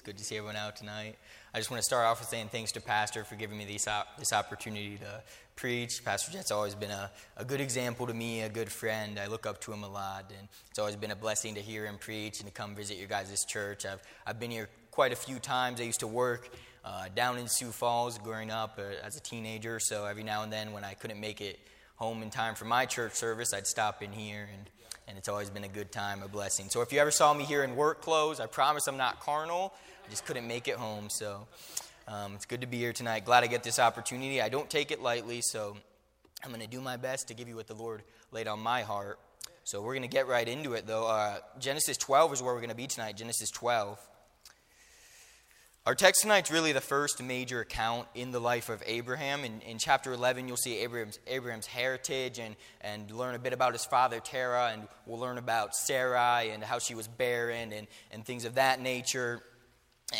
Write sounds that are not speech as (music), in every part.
It's good to see everyone out tonight. I just want to start off with saying thanks to Pastor for giving me this, op- this opportunity to preach. Pastor Jet's always been a, a good example to me, a good friend. I look up to him a lot, and it's always been a blessing to hear him preach and to come visit your guys' church. I've, I've been here quite a few times. I used to work uh, down in Sioux Falls growing up uh, as a teenager, so every now and then when I couldn't make it home in time for my church service, I'd stop in here and and it's always been a good time, a blessing. So if you ever saw me here in work clothes, I promise I'm not carnal. I just couldn't make it home. So um, it's good to be here tonight. Glad I get this opportunity. I don't take it lightly, so I'm going to do my best to give you what the Lord laid on my heart. So we're going to get right into it, though. Uh, Genesis 12 is where we're going to be tonight. Genesis 12. Our text tonight is really the first major account in the life of Abraham. In, in chapter 11, you'll see Abraham's, Abraham's heritage and, and learn a bit about his father Terah, and we'll learn about Sarai and how she was barren and, and things of that nature.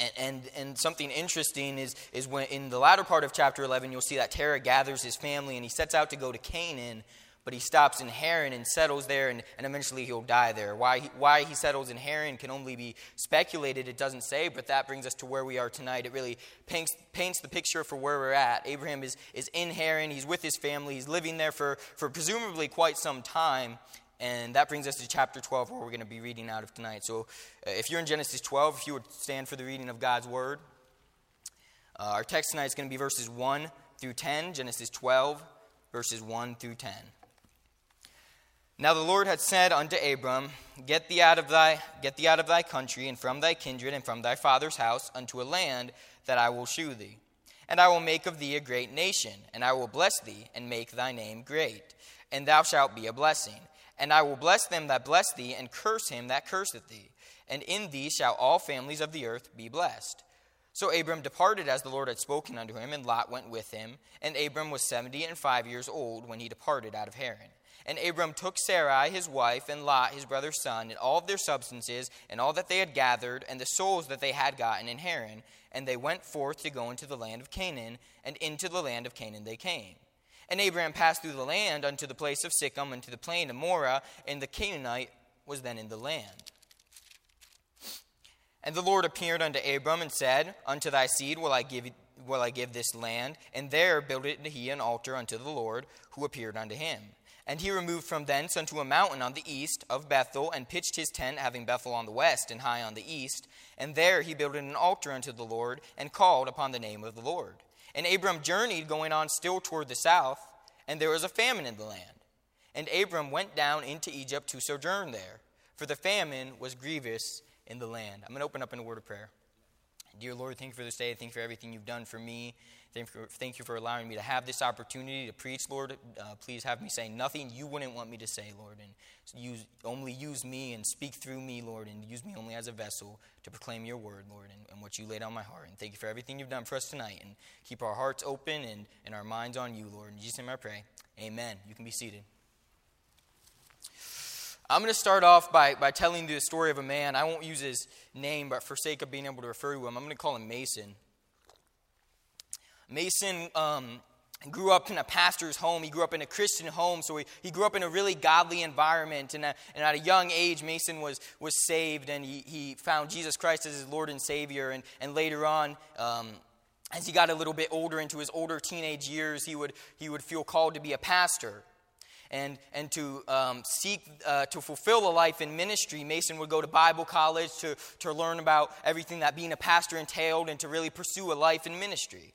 And, and, and, something interesting is, is when in the latter part of chapter 11, you'll see that Terah gathers his family and he sets out to go to Canaan but he stops in Haran and settles there, and, and eventually he'll die there. Why he, why he settles in Haran can only be speculated, it doesn't say, but that brings us to where we are tonight. It really paints, paints the picture for where we're at. Abraham is, is in Haran, he's with his family, he's living there for, for presumably quite some time. And that brings us to chapter 12, where we're going to be reading out of tonight. So, uh, if you're in Genesis 12, if you would stand for the reading of God's word. Uh, our text tonight is going to be verses 1 through 10, Genesis 12, verses 1 through 10. Now the Lord had said unto Abram, Get thee out of thy get thee out of thy country and from thy kindred and from thy father's house unto a land that I will shew thee. And I will make of thee a great nation, and I will bless thee and make thy name great, and thou shalt be a blessing. And I will bless them that bless thee, and curse him that curseth thee. And in thee shall all families of the earth be blessed. So Abram departed as the Lord had spoken unto him, and Lot went with him. And Abram was seventy and five years old when he departed out of Haran. And Abram took Sarai his wife, and Lot his brother's son, and all of their substances, and all that they had gathered, and the souls that they had gotten in Haran. And they went forth to go into the land of Canaan, and into the land of Canaan they came. And Abraham passed through the land unto the place of Sichem, unto the plain of Moreh, and the Canaanite was then in the land. And the Lord appeared unto Abram and said, Unto thy seed will I give will I give this land, and there builded he an altar unto the Lord, who appeared unto him. And he removed from thence unto a mountain on the east of Bethel, and pitched his tent, having Bethel on the west and Hai on the east. And there he builded an altar unto the Lord, and called upon the name of the Lord. And Abram journeyed, going on still toward the south, and there was a famine in the land. And Abram went down into Egypt to sojourn there, for the famine was grievous in the land. I'm going to open up in a word of prayer. Dear Lord, thank you for this day. Thank you for everything you've done for me. Thank you for, thank you for allowing me to have this opportunity to preach, Lord. Uh, please have me say nothing you wouldn't want me to say, Lord. And use, only use me and speak through me, Lord, and use me only as a vessel to proclaim your word, Lord, and, and what you laid on my heart. And thank you for everything you've done for us tonight. And keep our hearts open and, and our minds on you, Lord. In Jesus' name I pray. Amen. You can be seated. I'm going to start off by, by telling the story of a man. I won't use his name, but for sake of being able to refer to him, I'm going to call him Mason. Mason um, grew up in a pastor's home. He grew up in a Christian home, so he, he grew up in a really godly environment. And, uh, and at a young age, Mason was, was saved and he, he found Jesus Christ as his Lord and Savior. And, and later on, um, as he got a little bit older into his older teenage years, he would, he would feel called to be a pastor. And, and to um, seek uh, to fulfill a life in ministry, Mason would go to Bible college to, to learn about everything that being a pastor entailed and to really pursue a life in ministry.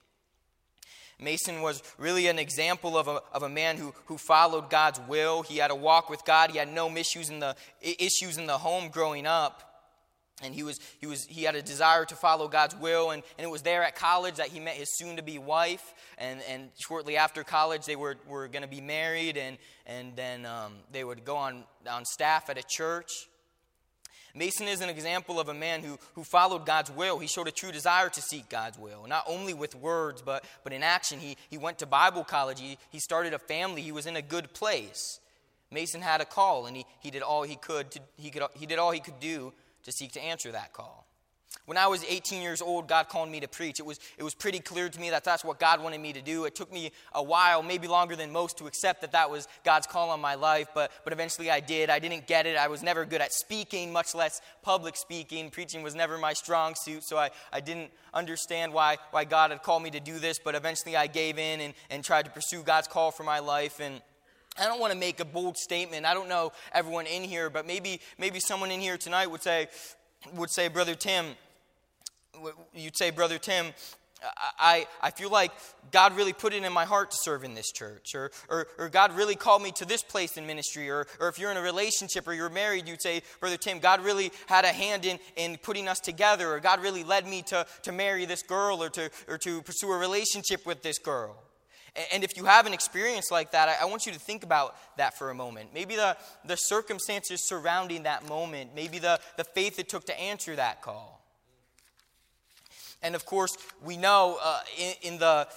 Mason was really an example of a, of a man who, who followed God's will. He had a walk with God. He had no issues in the, issues in the home growing up. And he, was, he, was, he had a desire to follow God's will. And, and it was there at college that he met his soon to be wife. And, and shortly after college, they were, were going to be married. And, and then um, they would go on, on staff at a church. Mason is an example of a man who, who followed God's will. He showed a true desire to seek God's will, not only with words, but, but in action. He, he went to Bible college, he, he started a family, he was in a good place. Mason had a call, and he, he did all he could, to, he could he did all he could do to seek to answer that call. When I was 18 years old, God called me to preach. It was, it was pretty clear to me that that's what God wanted me to do. It took me a while, maybe longer than most, to accept that that was God's call on my life, but, but eventually I did. I didn't get it. I was never good at speaking, much less public speaking. Preaching was never my strong suit, so I, I didn't understand why, why God had called me to do this, but eventually I gave in and, and tried to pursue God's call for my life. And I don't want to make a bold statement. I don't know everyone in here, but maybe, maybe someone in here tonight would say, would say, Brother Tim, you'd say, Brother Tim, I, I feel like God really put it in my heart to serve in this church, or, or, or, God really called me to this place in ministry, or, or if you're in a relationship or you're married, you'd say, Brother Tim, God really had a hand in, in putting us together, or God really led me to, to marry this girl or to, or to pursue a relationship with this girl. And if you have an experience like that, I want you to think about that for a moment. Maybe the, the circumstances surrounding that moment, maybe the, the faith it took to answer that call. And of course, we know uh, in, in, the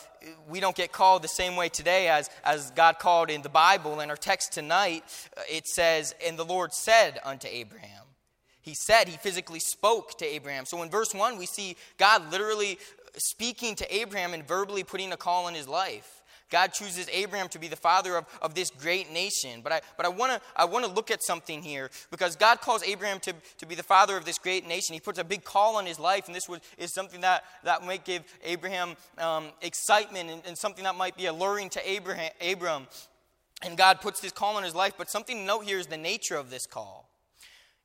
we don't get called the same way today as, as God called in the Bible. In our text tonight, uh, it says, And the Lord said unto Abraham. He said, he physically spoke to Abraham. So in verse 1, we see God literally speaking to Abraham and verbally putting a call on his life. God chooses Abraham to be the father of, of this great nation. But I, but I want to I wanna look at something here because God calls Abraham to, to be the father of this great nation. He puts a big call on his life, and this was, is something that, that might give Abraham um, excitement and, and, something that might be alluring to Abraham, Abram. And God puts this call on his life. But something to note here is the nature of this call.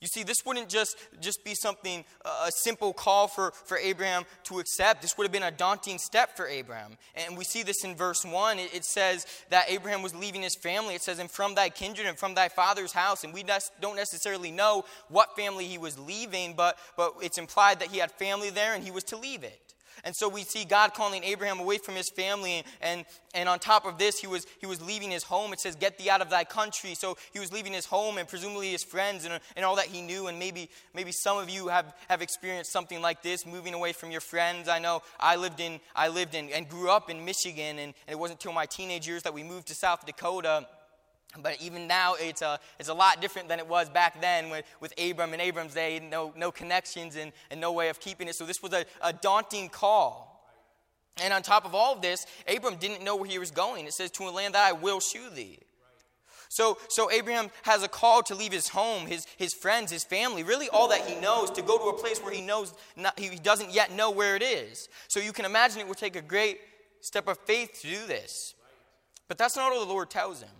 You see, this wouldn't just, just be something, a simple call for, for Abraham to accept. This would have been a daunting step for Abraham. And we see this in verse 1. It, it says that Abraham was leaving his family. It says, and from thy kindred and from thy father's house. And we don't necessarily know what family he was leaving, but, but it's implied that he had family there and he was to leave it. And so we see God calling Abraham away from his family. And, and on top of this, he was, he was leaving his home. It says, Get thee out of thy country. So he was leaving his home and presumably his friends and, and all that he knew. And maybe, maybe some of you have, have experienced something like this, moving away from your friends. I know I lived in, I lived in and grew up in Michigan. And, and it wasn't until my teenage years that we moved to South Dakota. But even now, it's a, it's a lot different than it was back then with, with Abram and Abram's day, no, no connections and, and no way of keeping it. So this was a, a daunting call. And on top of all of this, Abram didn't know where he was going. It says, To a land that I will shew thee. So, so Abraham has a call to leave his home, his, his friends, his family, really all that he knows, to go to a place where he knows not, he doesn't yet know where it is. So you can imagine it would take a great step of faith to do this. But that's not all the Lord tells him.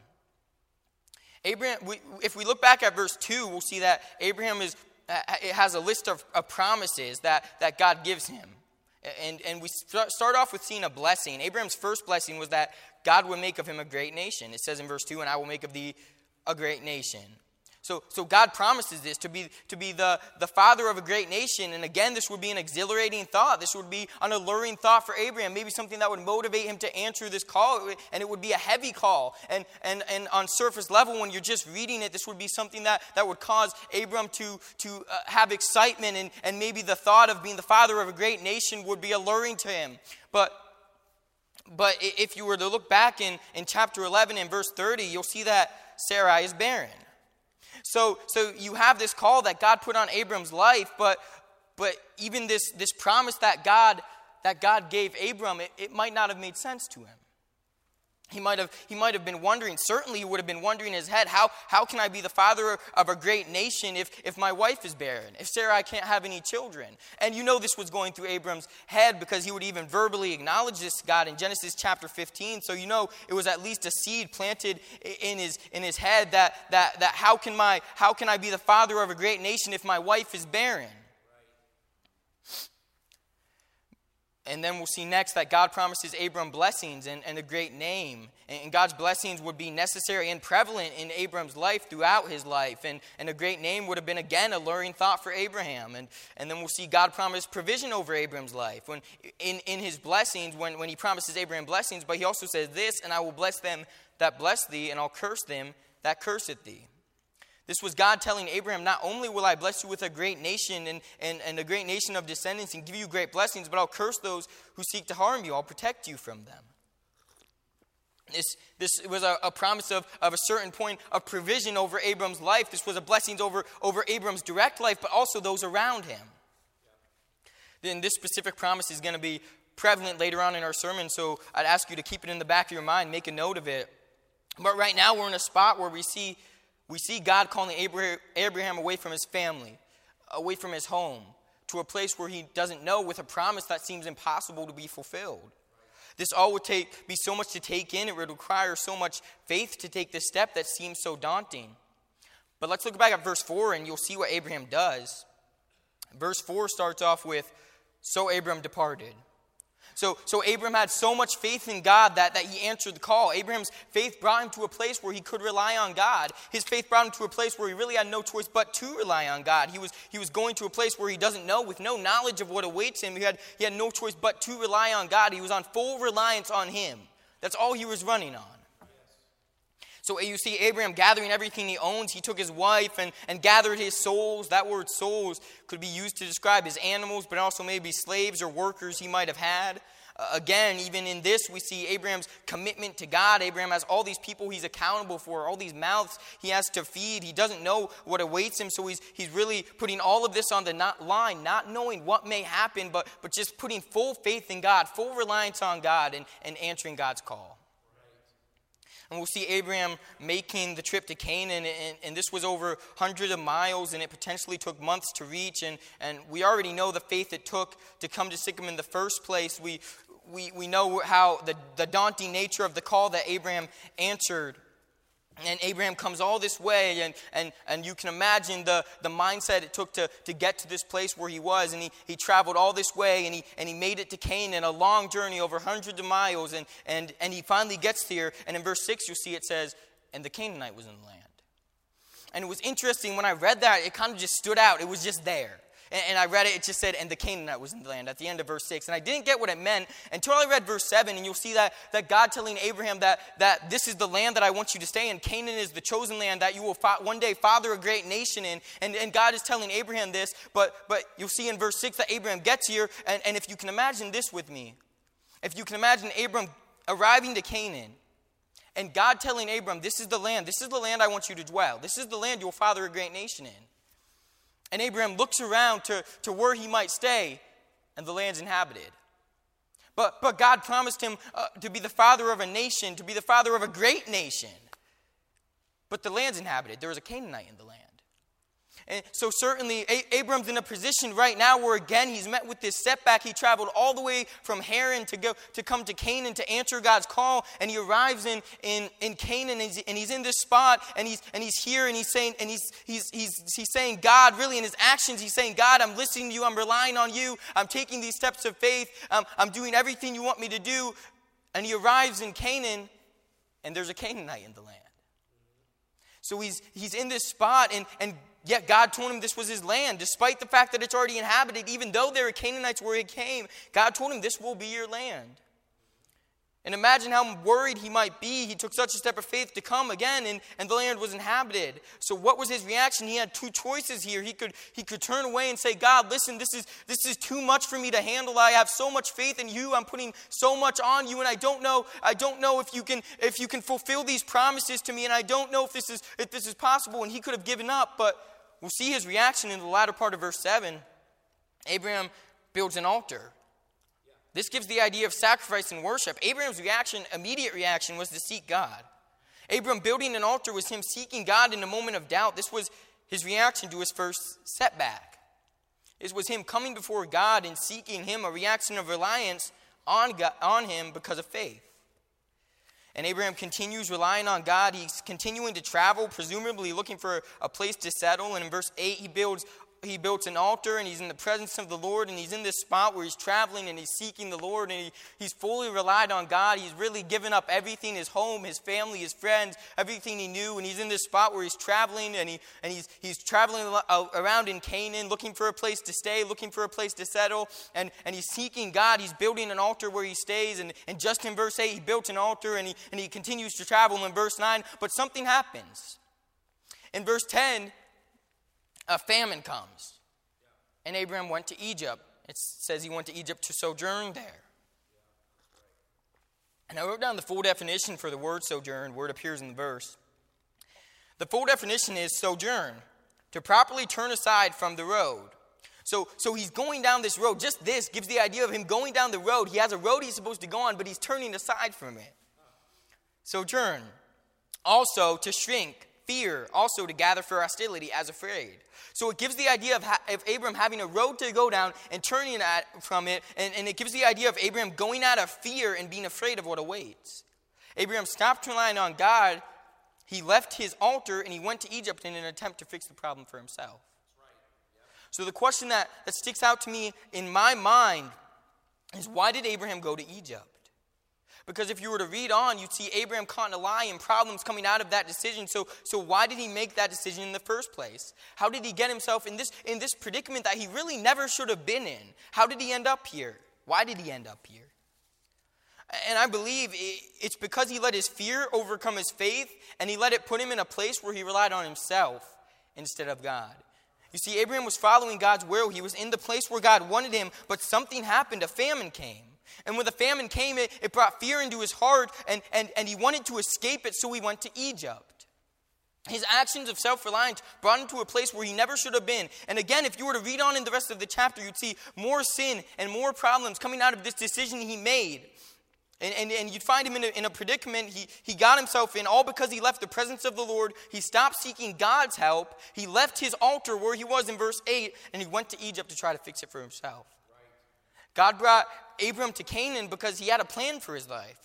Abraham, we, if we look back at verse 2, we'll see that Abraham is, uh, it has a list of, of promises that, that God gives him. And, and we start off with seeing a blessing. Abraham's first blessing was that God would make of him a great nation. It says in verse 2, and I will make of thee a great nation. So, so God promises this to be, to be the, the father of a great nation. And again, this would be an exhilarating thought. This would be an alluring thought for Abraham, maybe something that would motivate him to answer this call. And it would be a heavy call. And, and, and on surface level, when you're just reading it, this would be something that, that would cause Abram to, to uh, have excitement. And, and maybe the thought of being the father of a great nation would be alluring to him. But but if you were to look back in, in chapter 11 and verse 30, you'll see that Sarai is barren. So, so you have this call that God put on Abram's life, but, but even this, this promise that God, that God gave Abram, it, it might not have made sense to him. He might, have, he might have been wondering, certainly he would have been wondering in his head, how, how can I be the father of a great nation if, if my wife is barren, if Sarai can't have any children? And you know this was going through Abram's head because he would even verbally acknowledge this God in Genesis chapter 15. So you know it was at least a seed planted in his, in his head that, that, that how, can my, how can I be the father of a great nation if my wife is barren? And then we'll see next that God promises Abram blessings and, and a great name. And God's blessings would be necessary and prevalent in Abram's life throughout his life. And, and a great name would have been, again, a luring thought for Abraham. And, and then we'll see God promise provision over Abram's life. When, in, in his blessings, when, when he promises Abraham blessings, but he also says this, and I will bless them that bless thee, and I'll curse them that curseth thee. This was God telling Abraham, Not only will I bless you with a great nation and, and, and a great nation of descendants and give you great blessings, but I'll curse those who seek to harm you. I'll protect you from them. This, this was a, a, promise of, of a certain point of provision over Abram's life. This was a blessing over, over Abram's direct life, but also those around him. Then this specific promise is going to be prevalent later on in our sermon, so I'd ask you to keep it in the back of your mind, make a note of it. But right now we're in a spot where we see, we see God calling Abraham, Abraham away from his family, away from his home, to a place where he doesn't know with a promise that seems impossible to be fulfilled. This all would take, be so much to take in. It would require so much faith to take this step that seems so daunting. But let's look back at verse 4 and you'll see what Abraham does. Verse 4 starts off with So Abram departed. So, so Abram had so much faith in God that, that he answered the call. Abraham's faith brought him to a place where he could rely on God. His faith brought him to a place where he really had no choice but to rely on God. He was, he was going to a place where he doesn't know, with no knowledge of what awaits him. He had, he had no choice but to rely on God. He was on full reliance on him. That's all he was running on. So you see Abraham gathering everything he owns. He took his wife and, and gathered his souls. That word souls could be used to describe his animals, but also maybe slaves or workers he might have had. Uh, again, even in this, we see Abraham's commitment to God. Abraham has all these people he's accountable for, all these mouths he has to feed. He doesn't know what awaits him, so he's, he's really putting all of this on the not line, not knowing what may happen, but, but just putting full faith in God, full reliance on God, and, and answering God's call. And we'll see Abraham making the trip to Canaan, and, and, this was over hundreds of miles, and it potentially took months to reach. And, and we already know the faith it took to come to Sichem in the first place. We, we, we know how the, the daunting nature of the call that Abraham answered. And Abraham comes all this way, and, and, and you can imagine the, the mindset it took to, to get to this place where he was. And he, he traveled all this way, and he, and he made it to Canaan, a long journey over hundreds of miles. And, and, and he finally gets here. And in verse 6, you'll see it says, And the Canaanite was in the land. And it was interesting when I read that, it kind of just stood out. It was just there and, I read it, it just said, and the Canaanite was in the land at the end of verse 6. And I didn't get what it meant until I read verse 7, and you'll see that, that God telling Abraham that, that this is the land that I want you to stay in. Canaan is the chosen land that you will fa- one day father a great nation in. And, and God is telling Abraham this, but, but you'll see in verse 6 that Abraham gets here, and, and if you can imagine this with me, if you can imagine Abram arriving to Canaan, and God telling Abram, This is the land, this is the land I want you to dwell, this is the land you'll father a great nation in. And Abraham looks around to, to where he might stay, and the land's inhabited. But, but God promised him uh, to be the father of a nation, to be the father of a great nation. But the land's inhabited. There was a Canaanite in the land. And so, certainly, Abram's in a position right now where, again, he's met with this setback. He traveled all the way from Haran to go to come to Canaan to answer God's call. And he arrives in, in, in Canaan and he's, and he's in this spot and he's, and he's here and he's saying, and he's, he's, he's, he's saying, God, really, in his actions, he's saying, God, I'm listening to you. I'm relying on you. I'm taking these steps of faith. I'm, I'm doing everything you want me to do. And he arrives in Canaan and there's a Canaanite in the land. So he's, he's in this spot, and, and Yet God told him this was his land, despite the fact that it's already inhabited, even though there are Canaanites where he came. God told him, This will be your land. And imagine how worried he might be. He took such a step of faith to come again, and, and the land was inhabited. So, what was his reaction? He had two choices here. He could, he could turn away and say, God, listen, this is, this is too much for me to handle. I have so much faith in you. I'm putting so much on you, and I don't know, I don't know if you can, if you can fulfill these promises to me, and I don't know if this is, if this is possible. And he could have given up, but We'll see his reaction in the latter part of verse 7. Abraham builds an altar. This gives the idea of sacrifice and worship. Abraham's reaction, immediate reaction, was to seek God. Abram building an altar was him seeking God in a moment of doubt. This was his reaction to his first setback. It was him coming before God and seeking him, a reaction of reliance on, God, on him because of faith. And Abraham continues relying on God. He's continuing to travel, presumably looking for a place to settle. And in verse 8, he builds he built an altar and he's in the presence of the Lord and he's in this spot where he's traveling and he's seeking the Lord and he, he's fully relied on God. He's really given up everything his home, his family, his friends, everything he knew. And he's in this spot where he's traveling and, he, and he's, he's traveling around in Canaan looking for a place to stay, looking for a place to settle. And, and he's seeking God. He's building an altar where he stays. And, and just in verse 8, he built an altar and he, and he continues to travel in verse 9. But something happens. In verse 10, a famine comes. And Abraham went to Egypt. It says he went to Egypt to sojourn there. And I wrote down the full definition for the word sojourn, where it appears in the verse. The full definition is sojourn, to properly turn aside from the road. So, so he's going down this road. Just this gives the idea of him going down the road. He has a road he's supposed to go on, but he's turning aside from it. Sojourn. Also, to shrink, fear, also to gather for hostility, as afraid. So it gives the idea of, ha- of Abram having a road to go down and turning at, from it, and, and it gives the idea of Abraham going out of fear and being afraid of what awaits. Abraham stopped relying on God. He left his altar and he went to Egypt in an attempt to fix the problem for himself. So the question that, that sticks out to me in my mind is why did Abraham go to Egypt? Because if you were to read on, you'd see Abraham caught in a lie and problems coming out of that decision. So, so why did he make that decision in the first place? How did he get himself in this, in this predicament that he really never should have been in? How did he end up here? Why did he end up here? And I believe it's because he let his fear overcome his faith and he let it put him in a place where he relied on himself instead of God. You see, Abraham was following God's will. He was in the place where God wanted him, but something happened. A famine came. And when the famine came, it, it brought fear into his heart, and, and, and he wanted to escape it, so he went to Egypt. His actions of self reliance brought him to a place where he never should have been. And again, if you were to read on in the rest of the chapter, you'd see more sin and more problems coming out of this decision he made. And, and, and, you'd find him in a, in a predicament he, he got himself in, all because he left the presence of the Lord. He stopped seeking God's help. He left his altar where he was in verse 8, and he went to Egypt to try to fix it for himself. God brought Abram to Canaan because he had a plan for his life.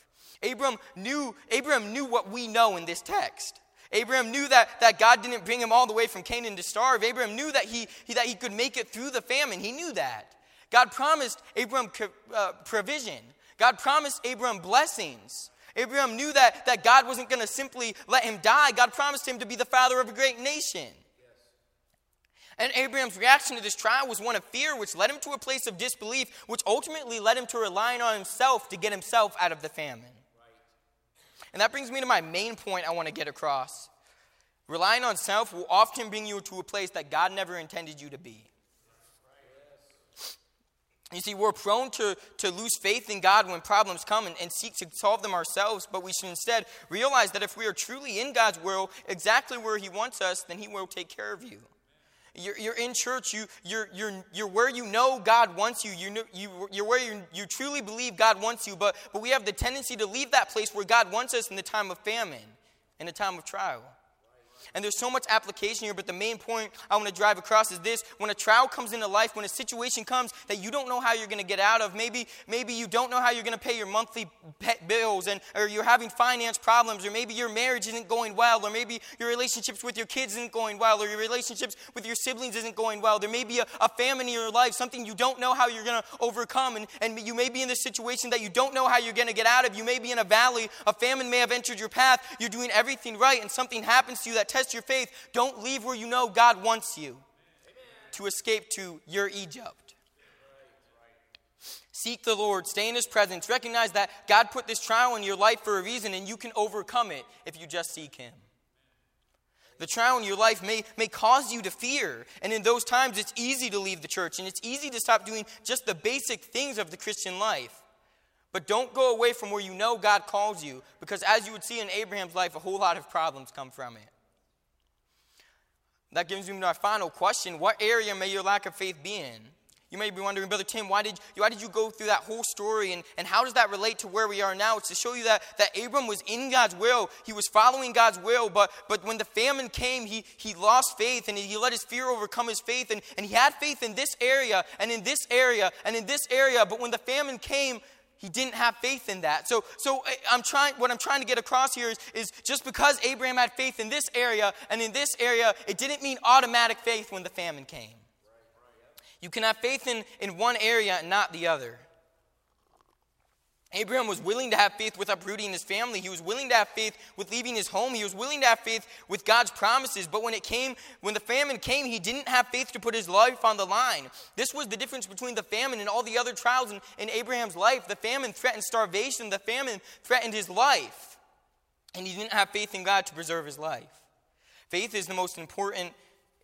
Abram knew, Abram knew what we know in this text. Abraham knew that, that God didn't bring him all the way from Canaan to starve. Abraham knew that he, he that he could make it through the famine. He knew that. God promised Abram uh, provision. God promised Abram blessings. Abraham knew that, that God wasn't going to simply let him die. God promised him to be the father of a great nation. And Abraham's reaction to this trial was one of fear, which led him to a place of disbelief, which ultimately led him to relying on himself to get himself out of the famine. And that brings me to my main point I want to get across. Relying on self will often bring you to a place that God never intended you to be. You see, we're prone to, to lose faith in God when problems come and, and seek to solve them ourselves, but we should instead realize that if we are truly in God's will, exactly where He wants us, then He will take care of you. You're, you're in church. You, you're, you're, you're where you know God wants you. You, you, you're where you, you truly believe God wants you. But, but we have the tendency to leave that place where God wants us in the time of famine, in the time of trial. And there's so much application here, but the main point I want to drive across is this. When a trial comes into life, when a situation comes that you don't know how you're going to get out of, maybe, maybe you don't know how you're going to pay your monthly bills, and, or you're having finance problems, or maybe your marriage isn't going well, or maybe your relationships with your kids isn't going well, or your relationships with your siblings isn't going well. There may be a, a famine in your life, something you don't know how you're going to overcome, and, and you may be in this situation that you don't know how you're going to get out of. You may be in a valley, a famine may have entered your path, you're doing everything right, and something happens to you that test your faith, don't leave where you know God wants you to escape to your Egypt. Seek the Lord, stay in His presence, recognize that God put this trial in your life for a reason and you can overcome it if you just seek Him. The trial in your life may, may cause you to fear, and in those times it's easy to leave the church and it's easy to stop doing just the basic things of the Christian life. But don't go away from where you know God calls you, because as you would see in Abraham's life, a whole lot of problems come from it. That gives me my final question. What area may your lack of faith be in? You may be wondering, Brother Tim, why did, why did you go through that whole story and, and how does that relate to where we are now? It's to show you that, that Abram was in God's will. He was following God's will, but, but when the famine came, he, he lost faith and he let his fear overcome his faith. And, and he had faith in this area and in this area and in this area. But when the famine came, he didn't have faith in that. So, so I'm trying, what I'm trying to get across here is, is just because Abraham had faith in this area and in this area, it didn't mean automatic faith when the famine came. You can have faith in, in one area and not the other. Abraham was willing to have faith with uprooting his family. He was willing to have faith with leaving his home. He was willing to have faith with God's promises. But when it came, when the famine came, he didn't have faith to put his life on the line. This was the difference between the famine and all the other trials in, in Abraham's life. The famine threatened starvation, the famine threatened his life. And he didn't have faith in God to preserve his life. Faith is the most important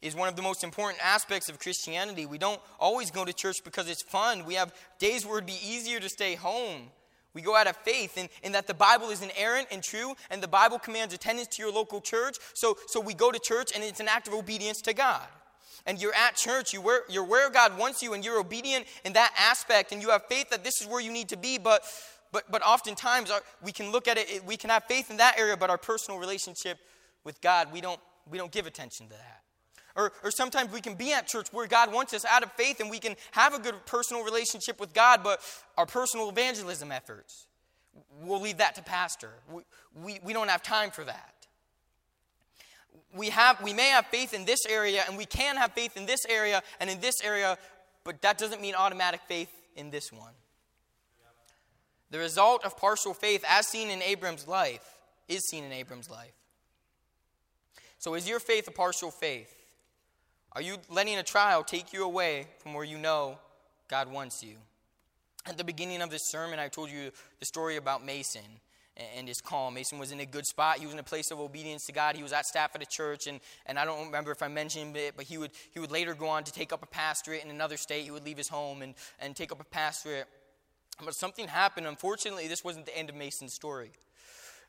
is one of the most important aspects of Christianity. We don't always go to church because it's fun. We have days where it'd be easier to stay home. We go out of faith in, in that the Bible is inerrant and true, and the Bible commands attendance to your local church. So, so we go to church, and it's an act of obedience to God. And you're at church, you where, you're where God wants you, and you're obedient in that aspect, and you have faith that this is where you need to be. But, but, but oftentimes our, we can look at it, we can have faith in that area, but our personal relationship with God, we don't, we don't give attention to that. Or, or sometimes we can be at church where God wants us out of faith and we can have a good personal relationship with God, but our personal evangelism efforts, we'll leave that to pastor. We, we, we don't have time for that. We, have, we may have faith in this area and we can have faith in this area and in this area, but that doesn't mean automatic faith in this one. The result of partial faith, as seen in Abram's life, is seen in Abram's life. So, is your faith a partial faith? Are you letting a trial take you away from where you know God wants you? At the beginning of this sermon, I told you the story about Mason and his call. Mason was in a good spot. He was in a place of obedience to God. He was at staff at a church, and, and I don't remember if I mentioned it, but he would, he would later go on to take up a pastorate in another state. He would leave his home and, and take up a pastorate. But something happened. Unfortunately, this wasn't the end of Mason's story.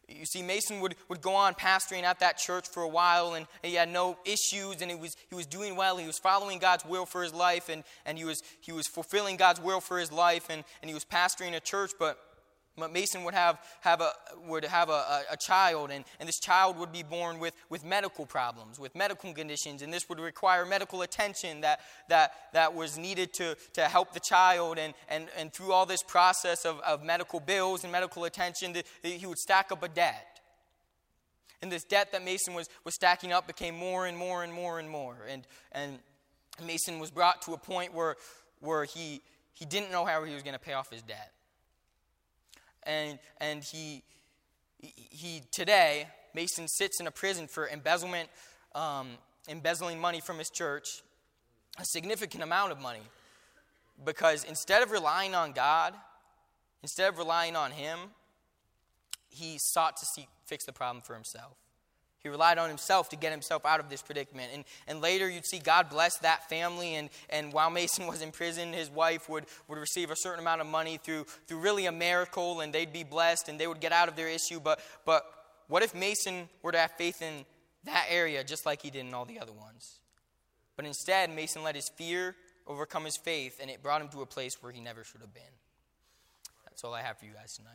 You see, Mason would, would go on pastoring at that church for a while, and he had no issues, and he was, he was doing well. He was following God's will for his life, and, and he, was, he was fulfilling God's will for his life, and, and he was pastoring a church. But Mason would have, have, a, would have a, a, child, and, and this child would be born with, with medical problems, with medical conditions, and this would require medical attention that, that, that was needed to, to help the child. And, and, and through all this process of, of medical bills and medical attention, the, he would stack up a debt. And this debt that Mason was, was stacking up became more and more and more and more. And, and Mason was brought to a point where, where he, he didn't know how he was going to pay off his debt and, and he, he today, Mason sits in a prison for embezzlement, um, embezzling money from his church, a significant amount of money. Because instead of relying on God, instead of relying on Him, he sought to seek, fix the problem for himself. He relied on himself to get himself out of this predicament. And, and later you'd see God bless that family. And, and while Mason (laughs) was in prison, his wife would, would receive a certain amount of money through, through really a miracle, and they'd be blessed and they would get out of their issue. But, but what if Mason were to have faith in that area just like he did in all the other ones? But instead, Mason let his fear overcome his faith, and it brought him to a place where he never should have been. That's all I have for you guys tonight.